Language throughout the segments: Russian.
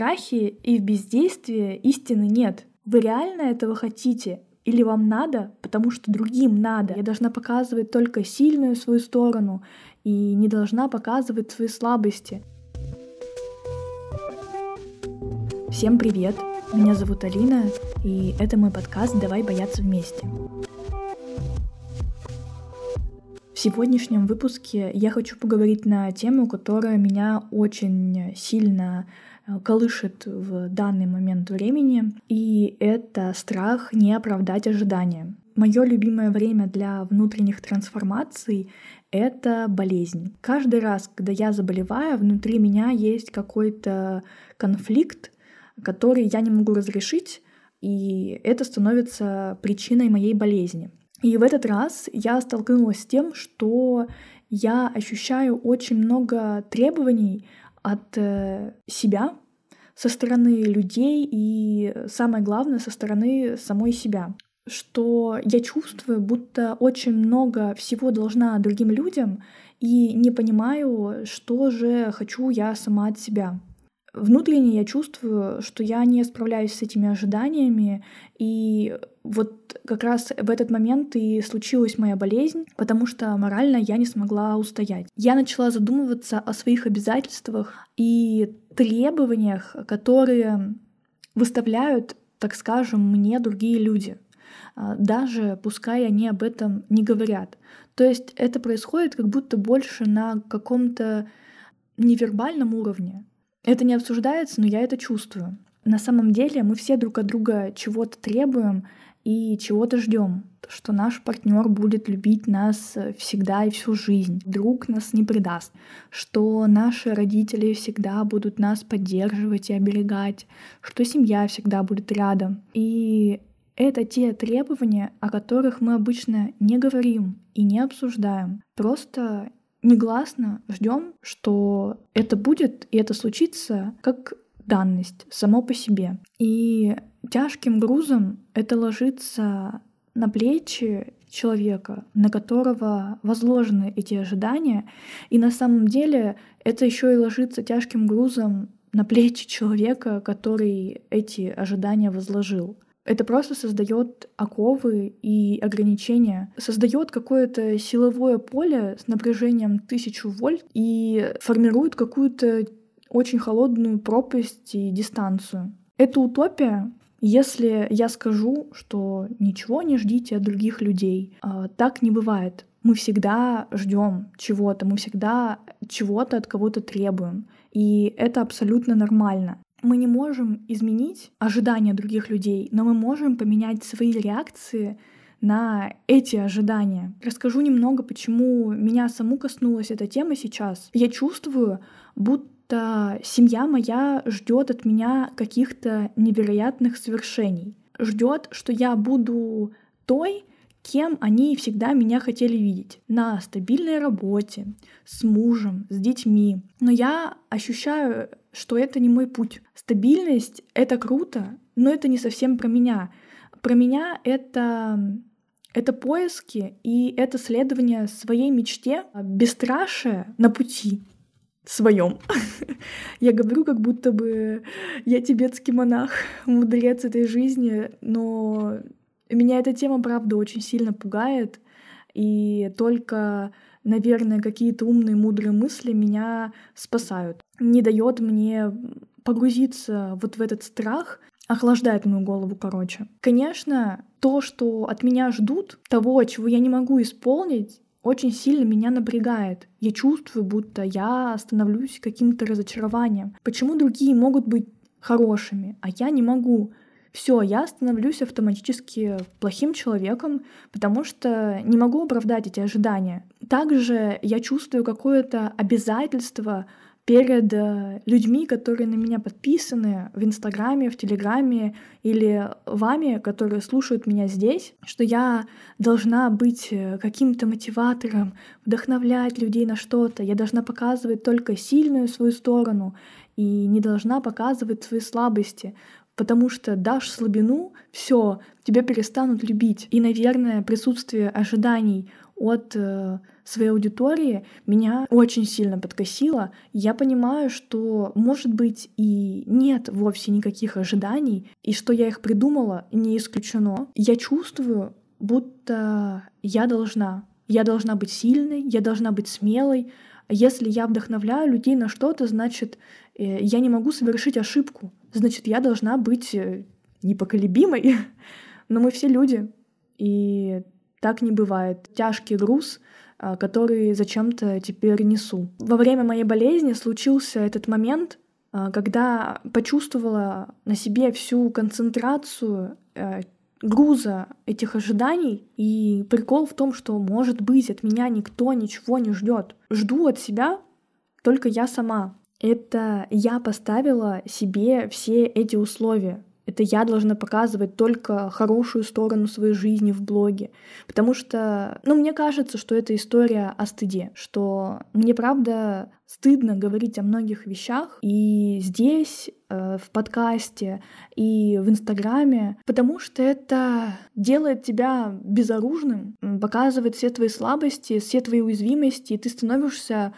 страхе и в бездействии истины нет. Вы реально этого хотите? Или вам надо, потому что другим надо? Я должна показывать только сильную свою сторону и не должна показывать свои слабости. Всем привет! Меня зовут Алина, и это мой подкаст «Давай бояться вместе». В сегодняшнем выпуске я хочу поговорить на тему, которая меня очень сильно колышет в данный момент времени, и это страх не оправдать ожидания. Мое любимое время для внутренних трансформаций — это болезнь. Каждый раз, когда я заболеваю, внутри меня есть какой-то конфликт, который я не могу разрешить, и это становится причиной моей болезни. И в этот раз я столкнулась с тем, что я ощущаю очень много требований от э, себя со стороны людей и, самое главное, со стороны самой себя. Что я чувствую, будто очень много всего должна другим людям, и не понимаю, что же хочу я сама от себя. Внутренне я чувствую, что я не справляюсь с этими ожиданиями, и вот как раз в этот момент и случилась моя болезнь, потому что морально я не смогла устоять. Я начала задумываться о своих обязательствах и требованиях, которые выставляют, так скажем, мне другие люди, а, даже пускай они об этом не говорят. То есть это происходит как будто больше на каком-то невербальном уровне. Это не обсуждается, но я это чувствую. На самом деле мы все друг от друга чего-то требуем и чего-то ждем, что наш партнер будет любить нас всегда и всю жизнь, друг нас не предаст, что наши родители всегда будут нас поддерживать и оберегать, что семья всегда будет рядом. И это те требования, о которых мы обычно не говорим и не обсуждаем. Просто негласно ждем, что это будет и это случится как данность само по себе. И тяжким грузом это ложится на плечи человека, на которого возложены эти ожидания. И на самом деле это еще и ложится тяжким грузом на плечи человека, который эти ожидания возложил. Это просто создает оковы и ограничения, создает какое-то силовое поле с напряжением тысячу вольт и формирует какую-то очень холодную пропасть и дистанцию. Это утопия, если я скажу, что ничего не ждите от других людей. А, так не бывает. Мы всегда ждем чего-то, мы всегда чего-то от кого-то требуем. И это абсолютно нормально. Мы не можем изменить ожидания других людей, но мы можем поменять свои реакции на эти ожидания. Расскажу немного, почему меня саму коснулась эта тема сейчас. Я чувствую, будто семья моя ждет от меня каких-то невероятных свершений. Ждет, что я буду той, кем они всегда меня хотели видеть. На стабильной работе, с мужем, с детьми. Но я ощущаю что это не мой путь. Стабильность — это круто, но это не совсем про меня. Про меня это это поиски и это следование своей мечте, бесстрашие на пути своем. я говорю, как будто бы я тибетский монах, мудрец этой жизни, но меня эта тема, правда, очень сильно пугает, и только наверное, какие-то умные, мудрые мысли меня спасают. Не дает мне погрузиться вот в этот страх, охлаждает мою голову, короче. Конечно, то, что от меня ждут, того, чего я не могу исполнить, очень сильно меня напрягает. Я чувствую, будто я становлюсь каким-то разочарованием. Почему другие могут быть хорошими, а я не могу? Все, я становлюсь автоматически плохим человеком, потому что не могу оправдать эти ожидания. Также я чувствую какое-то обязательство перед э, людьми, которые на меня подписаны в Инстаграме, в Телеграме или вами, которые слушают меня здесь, что я должна быть э, каким-то мотиватором, вдохновлять людей на что-то, я должна показывать только сильную свою сторону и не должна показывать свои слабости, потому что дашь слабину, все, тебя перестанут любить. И, наверное, присутствие ожиданий от э, своей аудитории меня очень сильно подкосило. Я понимаю, что, может быть, и нет вовсе никаких ожиданий, и что я их придумала, не исключено. Я чувствую, будто я должна. Я должна быть сильной, я должна быть смелой. Если я вдохновляю людей на что-то, значит, э, я не могу совершить ошибку. Значит, я должна быть э, непоколебимой. Но мы все люди, и так не бывает. Тяжкий груз, а, который зачем-то теперь несу. Во время моей болезни случился этот момент, а, когда почувствовала на себе всю концентрацию э, груза этих ожиданий. И прикол в том, что, может быть, от меня никто ничего не ждет. Жду от себя только я сама. Это я поставила себе все эти условия. Это я должна показывать только хорошую сторону своей жизни в блоге. Потому что, ну, мне кажется, что это история о стыде, что мне, правда, стыдно говорить о многих вещах и здесь, э, в подкасте, и в Инстаграме, потому что это делает тебя безоружным, показывает все твои слабости, все твои уязвимости, и ты становишься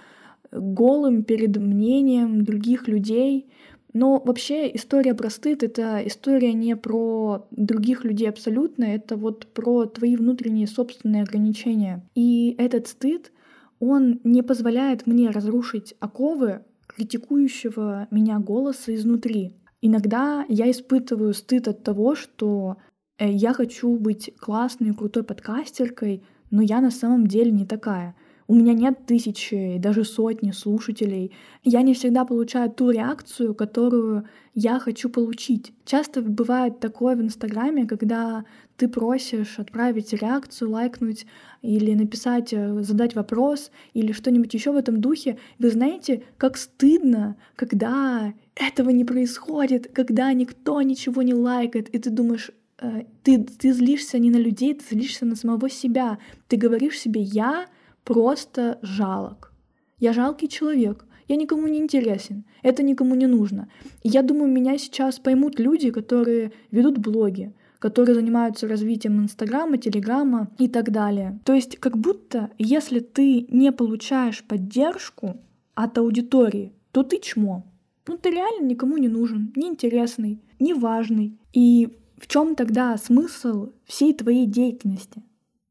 голым перед мнением других людей, но вообще история про стыд — это история не про других людей абсолютно, это вот про твои внутренние собственные ограничения. И этот стыд, он не позволяет мне разрушить оковы критикующего меня голоса изнутри. Иногда я испытываю стыд от того, что э, я хочу быть классной, крутой подкастеркой, но я на самом деле не такая. У меня нет тысячи, даже сотни слушателей. Я не всегда получаю ту реакцию, которую я хочу получить. Часто бывает такое в Инстаграме, когда ты просишь отправить реакцию, лайкнуть или написать, э, задать вопрос или что-нибудь еще в этом духе. Вы знаете, как стыдно, когда этого не происходит, когда никто ничего не лайкает, и ты думаешь, э, ты, ты злишься не на людей, ты злишься на самого себя. Ты говоришь себе, я просто жалок. Я жалкий человек, я никому не интересен, это никому не нужно. И я думаю, меня сейчас поймут люди, которые ведут блоги, которые занимаются развитием Инстаграма, Телеграма и так далее. То есть как будто если ты не получаешь поддержку от аудитории, то ты чмо. Ну ты реально никому не нужен, неинтересный, неважный. И в чем тогда смысл всей твоей деятельности?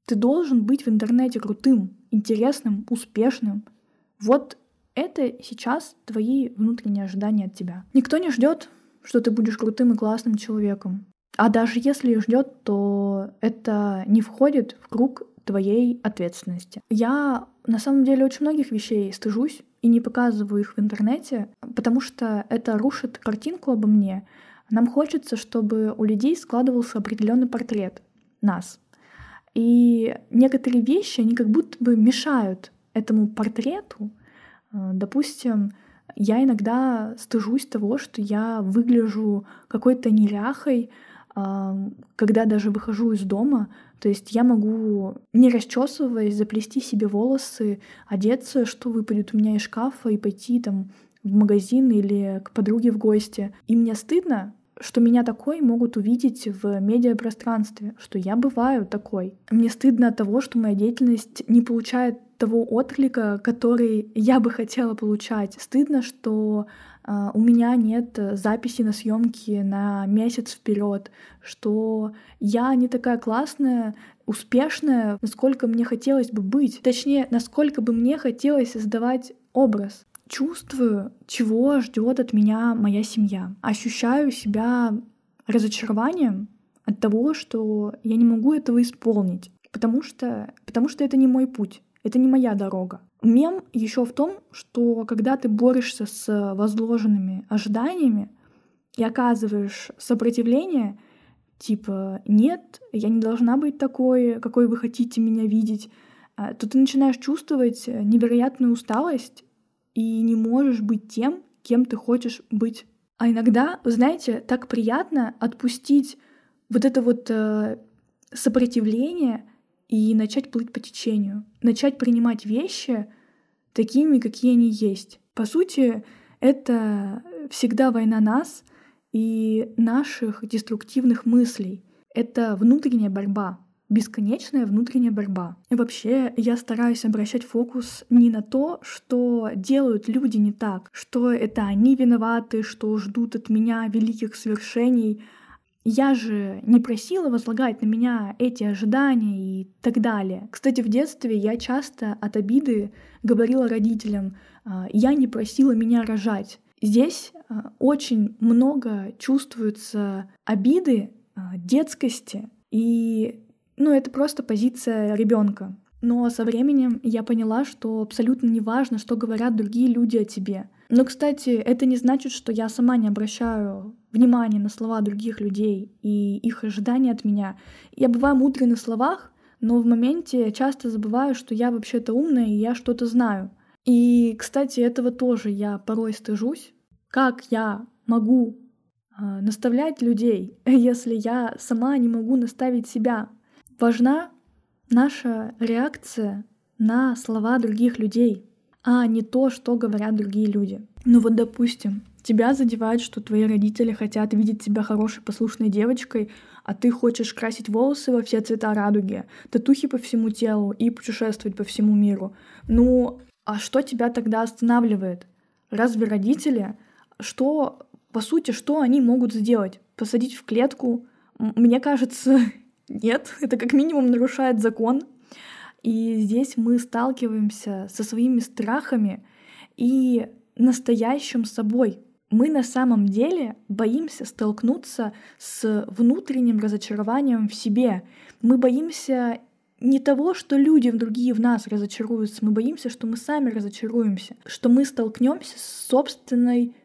Ты должен быть в интернете крутым, интересным, успешным. Вот это сейчас твои внутренние ожидания от тебя. Никто не ждет, что ты будешь крутым и классным человеком. А даже если ждет, то это не входит в круг твоей ответственности. Я на самом деле очень многих вещей стыжусь и не показываю их в интернете, потому что это рушит картинку обо мне. Нам хочется, чтобы у людей складывался определенный портрет нас. И некоторые вещи, они как будто бы мешают этому портрету. Э, допустим, я иногда стыжусь того, что я выгляжу какой-то неряхой, когда даже выхожу из дома. То есть я могу, не расчесываясь, заплести себе волосы, одеться, что выпадет у меня из шкафа, и пойти там в магазин или к подруге в гости. И мне стыдно, что меня такой могут увидеть в медиапространстве, что я бываю такой. Мне стыдно от того, что моя деятельность не получает того отклика, который я бы хотела получать. Стыдно, что Uh, у меня нет записи на съемки на месяц вперед, что я не такая классная, успешная, насколько мне хотелось бы быть. Точнее, насколько бы мне хотелось создавать образ чувствую, чего ждет от меня моя семья. Ощущаю себя разочарованием от того, что я не могу этого исполнить, потому что, потому что это не мой путь, это не моя дорога. Мем еще в том, что когда ты борешься с возложенными ожиданиями и оказываешь сопротивление, типа «нет, я не должна быть такой, какой вы хотите меня видеть», а, то ты начинаешь чувствовать невероятную усталость и не можешь быть тем, кем ты хочешь быть. А иногда, знаете, так приятно отпустить вот это вот э, сопротивление и начать плыть по течению, начать принимать вещи такими, какие они есть. По сути, это всегда война нас и наших деструктивных мыслей. Это внутренняя борьба бесконечная внутренняя борьба. И вообще, я стараюсь обращать фокус не на то, что делают люди не так, что это они виноваты, что ждут от меня великих свершений. Я же не просила возлагать на меня эти ожидания и так далее. Кстати, в детстве я часто от обиды говорила родителям, «А, я не просила меня рожать. Здесь а, очень много чувствуется обиды, а, детскости, и ну, это просто позиция ребенка. Но со временем я поняла, что абсолютно не важно, что говорят другие люди о тебе. Но, кстати, это не значит, что я сама не обращаю внимания на слова других людей и их ожидания от меня. Я бываю мудрой на словах, но в моменте часто забываю, что я вообще-то умная и я что-то знаю. И, кстати, этого тоже я порой стыжусь. Как я могу э, наставлять людей, если я сама не могу наставить себя? Важна наша реакция на слова других людей, а не то, что говорят другие люди. Ну вот, допустим, тебя задевает, что твои родители хотят видеть тебя хорошей, послушной девочкой, а ты хочешь красить волосы во все цвета радуги, татухи по всему телу и путешествовать по всему миру. Ну, а что тебя тогда останавливает? Разве родители, что, по сути, что они могут сделать? Посадить в клетку? Мне кажется, Нет, это как минимум нарушает закон. И здесь мы сталкиваемся со своими страхами и настоящим собой. Мы на самом деле боимся столкнуться с внутренним разочарованием в себе. Мы боимся не того, что люди другие в нас разочаруются, мы боимся, что мы сами разочаруемся, что мы столкнемся с собственной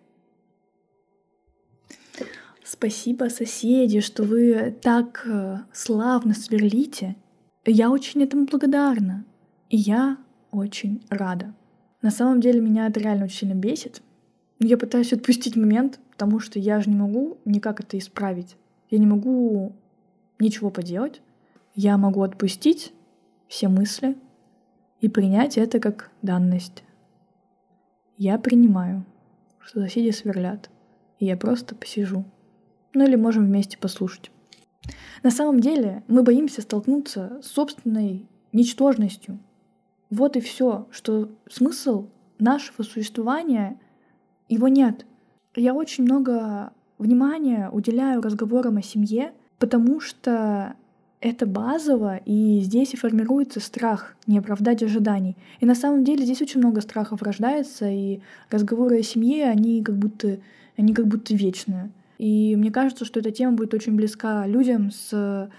Спасибо, соседи, что вы так э, славно сверлите. Я очень этому благодарна. И я очень рада. На самом деле меня это реально очень сильно бесит. Я пытаюсь отпустить момент, потому что я же не могу никак это исправить. Я не могу ничего поделать. Я могу отпустить все мысли и принять это как данность. Я принимаю, что соседи сверлят, и я просто посижу ну или можем вместе послушать. На самом деле мы боимся столкнуться с собственной ничтожностью. Вот и все, что смысл нашего существования, его нет. Я очень много внимания уделяю разговорам о семье, потому что это базово, и здесь и формируется страх не оправдать ожиданий. И на самом деле здесь очень много страхов рождается, и разговоры о семье, они как будто, они как будто вечные. И мне кажется, что эта тема будет очень близка людям с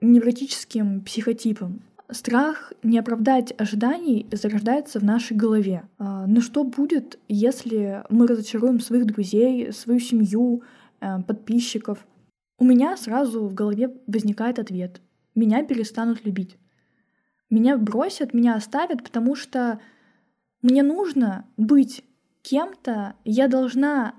невротическим психотипом. Страх не оправдать ожиданий зарождается в нашей голове. А, но что будет, если мы разочаруем своих друзей, свою семью, э, подписчиков? У меня сразу в голове возникает ответ. Меня перестанут любить. Меня бросят, меня оставят, потому что мне нужно быть кем-то, я должна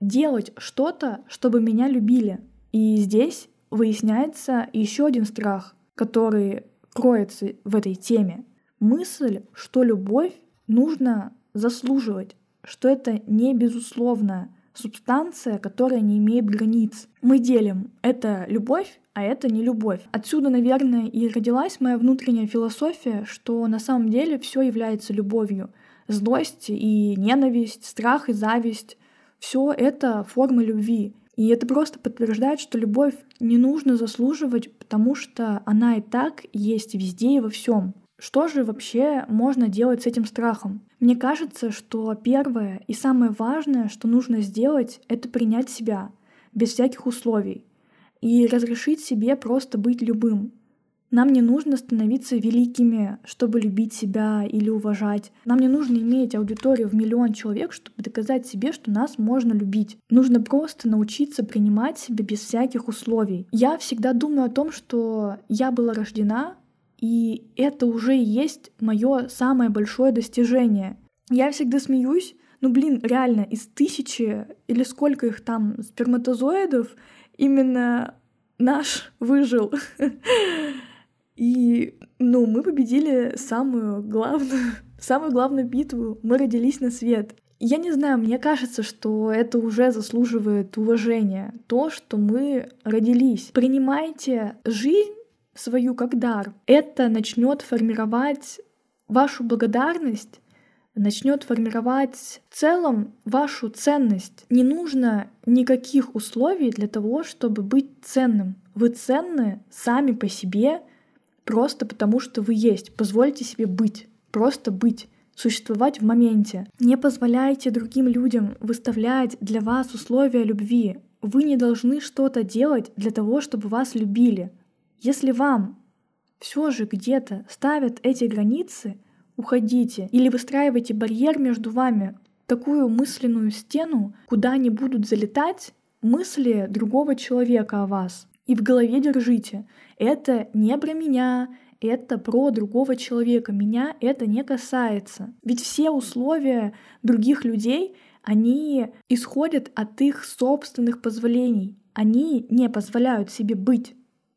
делать что-то, чтобы меня любили. И здесь выясняется еще один страх, который кроется в этой теме. Мысль, что любовь нужно заслуживать, что это не безусловная субстанция, которая не имеет границ. Мы делим это любовь, а это не любовь. Отсюда, наверное, и родилась моя внутренняя философия, что на самом деле все является любовью. Злость и ненависть, страх и зависть все это формы любви. И это просто подтверждает, что любовь не нужно заслуживать, потому что она и так есть везде и во всем. Что же вообще можно делать с этим страхом? Мне кажется, что первое и самое важное, что нужно сделать, это принять себя без всяких условий и разрешить себе просто быть любым. Нам не нужно становиться великими, чтобы любить себя или уважать. Нам не нужно иметь аудиторию в миллион человек, чтобы доказать себе, что нас можно любить. Нужно просто научиться принимать себя без всяких условий. Я всегда думаю о том, что я была рождена, и это уже и есть мое самое большое достижение. Я всегда смеюсь, ну блин, реально, из тысячи или сколько их там сперматозоидов именно наш выжил. И, ну, мы победили самую главную, самую главную битву. Мы родились на свет. Я не знаю, мне кажется, что это уже заслуживает уважения. То, что мы родились. Принимайте жизнь свою как дар, это начнет формировать вашу благодарность, начнет формировать в целом вашу ценность. Не нужно никаких условий для того, чтобы быть ценным. Вы ценны сами по себе, просто потому что вы есть. Позвольте себе быть, просто быть существовать в моменте. Не позволяйте другим людям выставлять для вас условия любви. Вы не должны что-то делать для того, чтобы вас любили. Если вам все же где-то ставят эти границы, уходите или выстраивайте барьер между вами, такую мысленную стену, куда не будут залетать мысли другого человека о вас. И в голове держите. Это не про меня, это про другого человека. Меня это не касается. Ведь все условия других людей, они исходят от их собственных позволений. Они не позволяют себе быть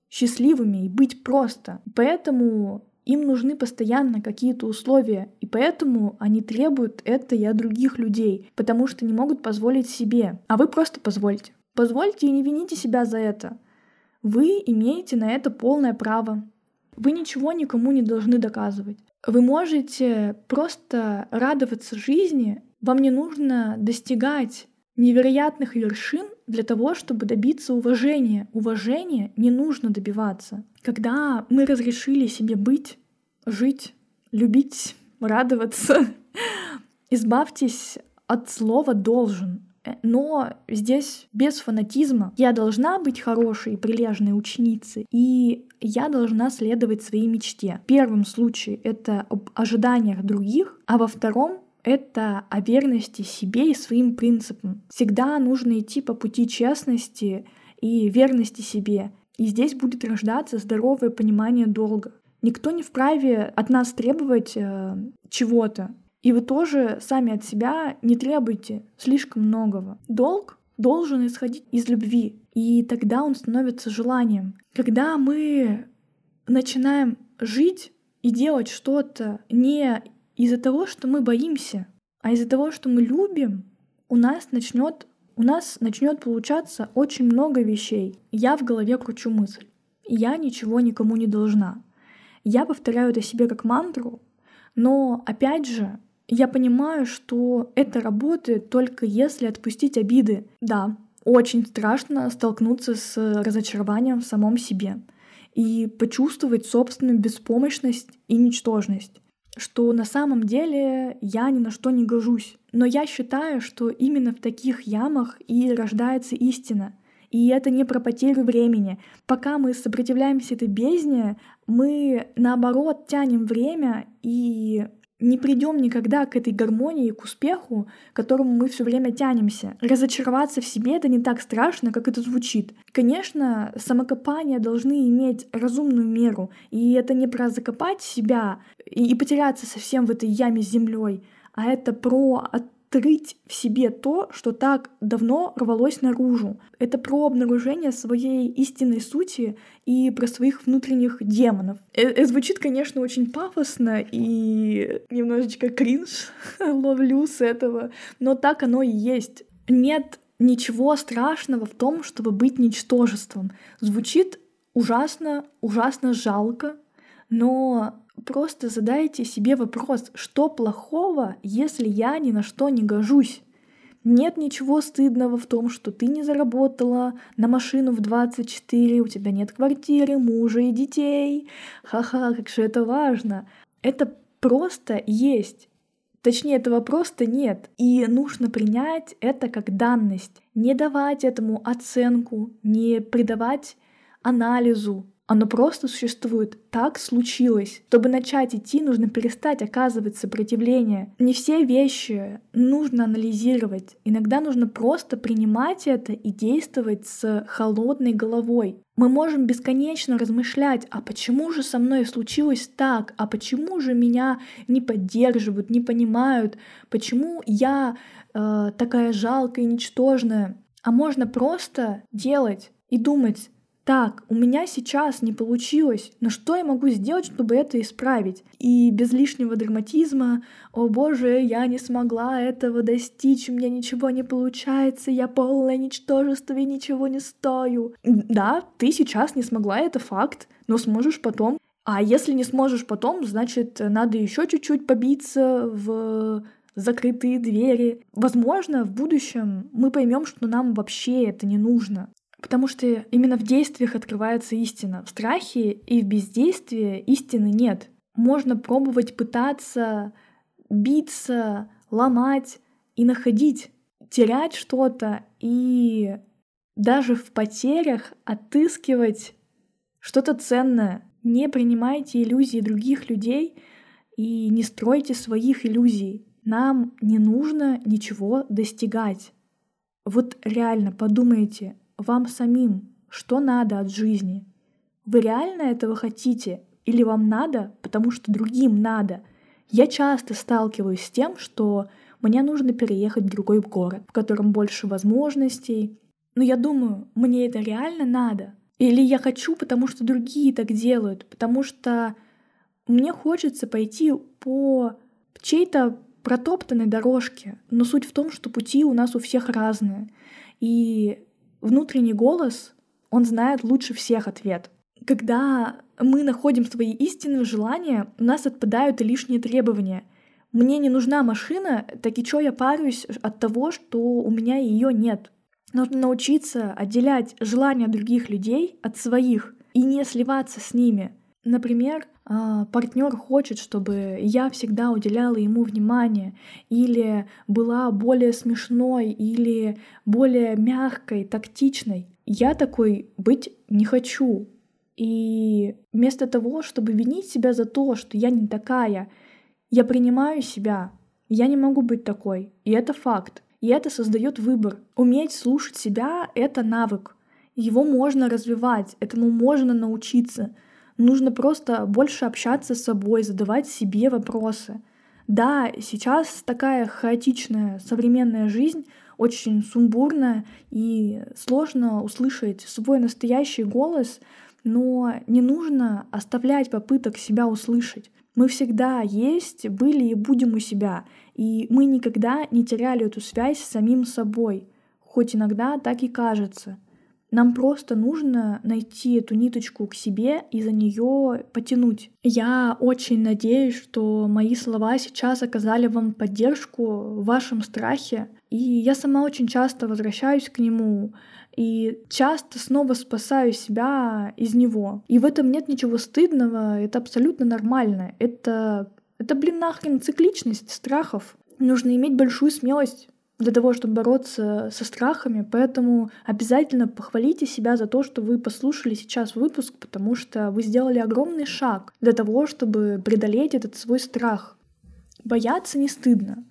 счастливыми и быть просто. Поэтому им нужны постоянно какие-то условия, и поэтому они требуют это и от других людей, потому что не могут позволить себе. А вы просто позвольте. Позвольте и не вините себя за это. Вы имеете на это полное право. Вы ничего никому не должны доказывать. Вы можете просто радоваться жизни. Вам не нужно достигать невероятных вершин для того, чтобы добиться уважения. Уважения не нужно добиваться. Когда мы разрешили себе быть, жить, любить, радоваться, избавьтесь от слова «должен». Э, но здесь без фанатизма. Я должна быть хорошей, прилежной ученицей, и я должна следовать своей мечте. В первом случае это об ожиданиях других, а во втором это о верности себе и своим принципам. Всегда нужно идти по пути честности и верности себе. И здесь будет рождаться здоровое понимание долга. Никто не вправе от нас требовать э, чего-то. И вы тоже сами от себя не требуйте слишком многого. Долг должен исходить из любви, и тогда он становится желанием. Когда мы начинаем жить и делать что-то не из-за того, что мы боимся, а из-за того, что мы любим, у нас начнет у нас начнет получаться очень много вещей. Я в голове кручу мысль. Я ничего никому не должна. Я повторяю это себе как мантру, но опять же, я понимаю, что это работает только если отпустить обиды. Да, очень страшно столкнуться с разочарованием в самом себе и почувствовать собственную беспомощность и ничтожность что на самом деле я ни на что не гожусь. Но я считаю, что именно в таких ямах и рождается истина. И это не про потерю времени. Пока мы сопротивляемся этой бездне, мы наоборот тянем время и не придем никогда к этой гармонии и к успеху, к которому мы все время тянемся. Разочароваться в себе это не так страшно, как это звучит. Конечно, самокопания должны иметь разумную меру, и это не про закопать себя и, потеряться совсем в этой яме с землей, а это про открыть в себе то, что так давно рвалось наружу. Это про обнаружение своей истинной сути и про своих внутренних демонов. Это звучит, конечно, очень пафосно и немножечко кринж ловлю с этого, но так оно и есть. Нет ничего страшного в том, чтобы быть ничтожеством. Звучит ужасно, ужасно жалко, но Просто задайте себе вопрос, что плохого, если я ни на что не гожусь? Нет ничего стыдного в том, что ты не заработала на машину в 24, у тебя нет квартиры, мужа и детей. Ха-ха, как же это важно. Это просто есть. Точнее, этого просто нет. И нужно принять это как данность. Не давать этому оценку, не придавать анализу, оно просто существует. Так случилось. Чтобы начать идти, нужно перестать оказывать сопротивление. Не все вещи нужно анализировать. Иногда нужно просто принимать это и действовать с холодной головой. Мы можем бесконечно размышлять, а почему же со мной случилось так, а почему же меня не поддерживают, не понимают, почему я э, такая жалкая и ничтожная. А можно просто делать и думать, так, у меня сейчас не получилось, но что я могу сделать, чтобы это исправить? И без лишнего драматизма, о боже, я не смогла этого достичь, у меня ничего не получается, я полное ничтожество и ничего не стою. Да, ты сейчас не смогла, это факт, но сможешь потом. А если не сможешь потом, значит, надо еще чуть-чуть побиться в закрытые двери. Возможно, в будущем мы поймем, что нам вообще это не нужно. Потому что именно в действиях открывается истина. В страхе и в бездействии истины нет. Можно пробовать пытаться биться, ломать и находить, терять что-то и даже в потерях отыскивать что-то ценное. Не принимайте иллюзии других людей и не стройте своих иллюзий. Нам не нужно ничего достигать. Вот реально подумайте, вам самим, что надо от жизни. Вы реально этого хотите? Или вам надо, потому что другим надо? Я часто сталкиваюсь с тем, что мне нужно переехать в другой город, в котором больше возможностей. Но я думаю, мне это реально надо? Или я хочу, потому что другие так делают, потому что мне хочется пойти по чьей-то протоптанной дорожке. Но суть в том, что пути у нас у всех разные. И внутренний голос, он знает лучше всех ответ. Когда мы находим свои истинные желания, у нас отпадают и лишние требования. Мне не нужна машина, так и что я парюсь от того, что у меня ее нет. Нужно научиться отделять желания других людей от своих и не сливаться с ними. Например, партнер хочет, чтобы я всегда уделяла ему внимание, или была более смешной, или более мягкой, тактичной. Я такой быть не хочу. И вместо того, чтобы винить себя за то, что я не такая, я принимаю себя. Я не могу быть такой. И это факт. И это создает выбор. Уметь слушать себя — это навык. Его можно развивать, этому можно научиться — Нужно просто больше общаться с собой, задавать себе вопросы. Да, сейчас такая хаотичная современная жизнь, очень сумбурная, и сложно услышать свой настоящий голос, но не нужно оставлять попыток себя услышать. Мы всегда есть, были и будем у себя, и мы никогда не теряли эту связь с самим собой, хоть иногда так и кажется — нам просто нужно найти эту ниточку к себе и за нее потянуть. Я очень надеюсь, что мои слова сейчас оказали вам поддержку в вашем страхе. И я сама очень часто возвращаюсь к нему и часто снова спасаю себя из него. И в этом нет ничего стыдного, это абсолютно нормально. Это, это блин, нахрен цикличность страхов. Нужно иметь большую смелость для того, чтобы бороться со страхами. Поэтому обязательно похвалите себя за то, что вы послушали сейчас выпуск, потому что вы сделали огромный шаг для того, чтобы преодолеть этот свой страх. Бояться не стыдно.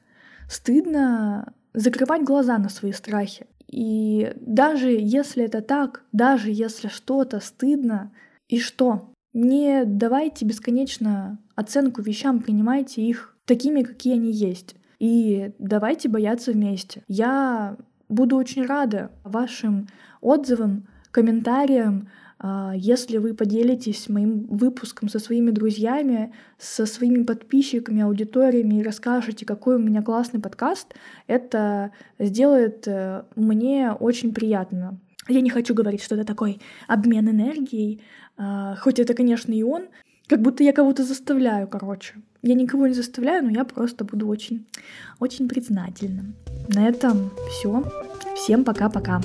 Стыдно закрывать глаза на свои страхи. И даже если это так, даже если что-то стыдно, и что? Не давайте бесконечно оценку вещам, принимайте их такими, какие они есть. И давайте бояться вместе. Я буду очень рада вашим отзывам, комментариям, а, если вы поделитесь моим выпуском со своими друзьями, со своими подписчиками, аудиториями и расскажете, какой у меня классный подкаст, это сделает э, мне очень приятно. Я не хочу говорить, что это такой обмен энергией, а, хоть это, конечно, и он, как будто я кого-то заставляю, короче. Я никого не заставляю, но я просто буду очень, очень признательна. На этом все. Всем пока-пока.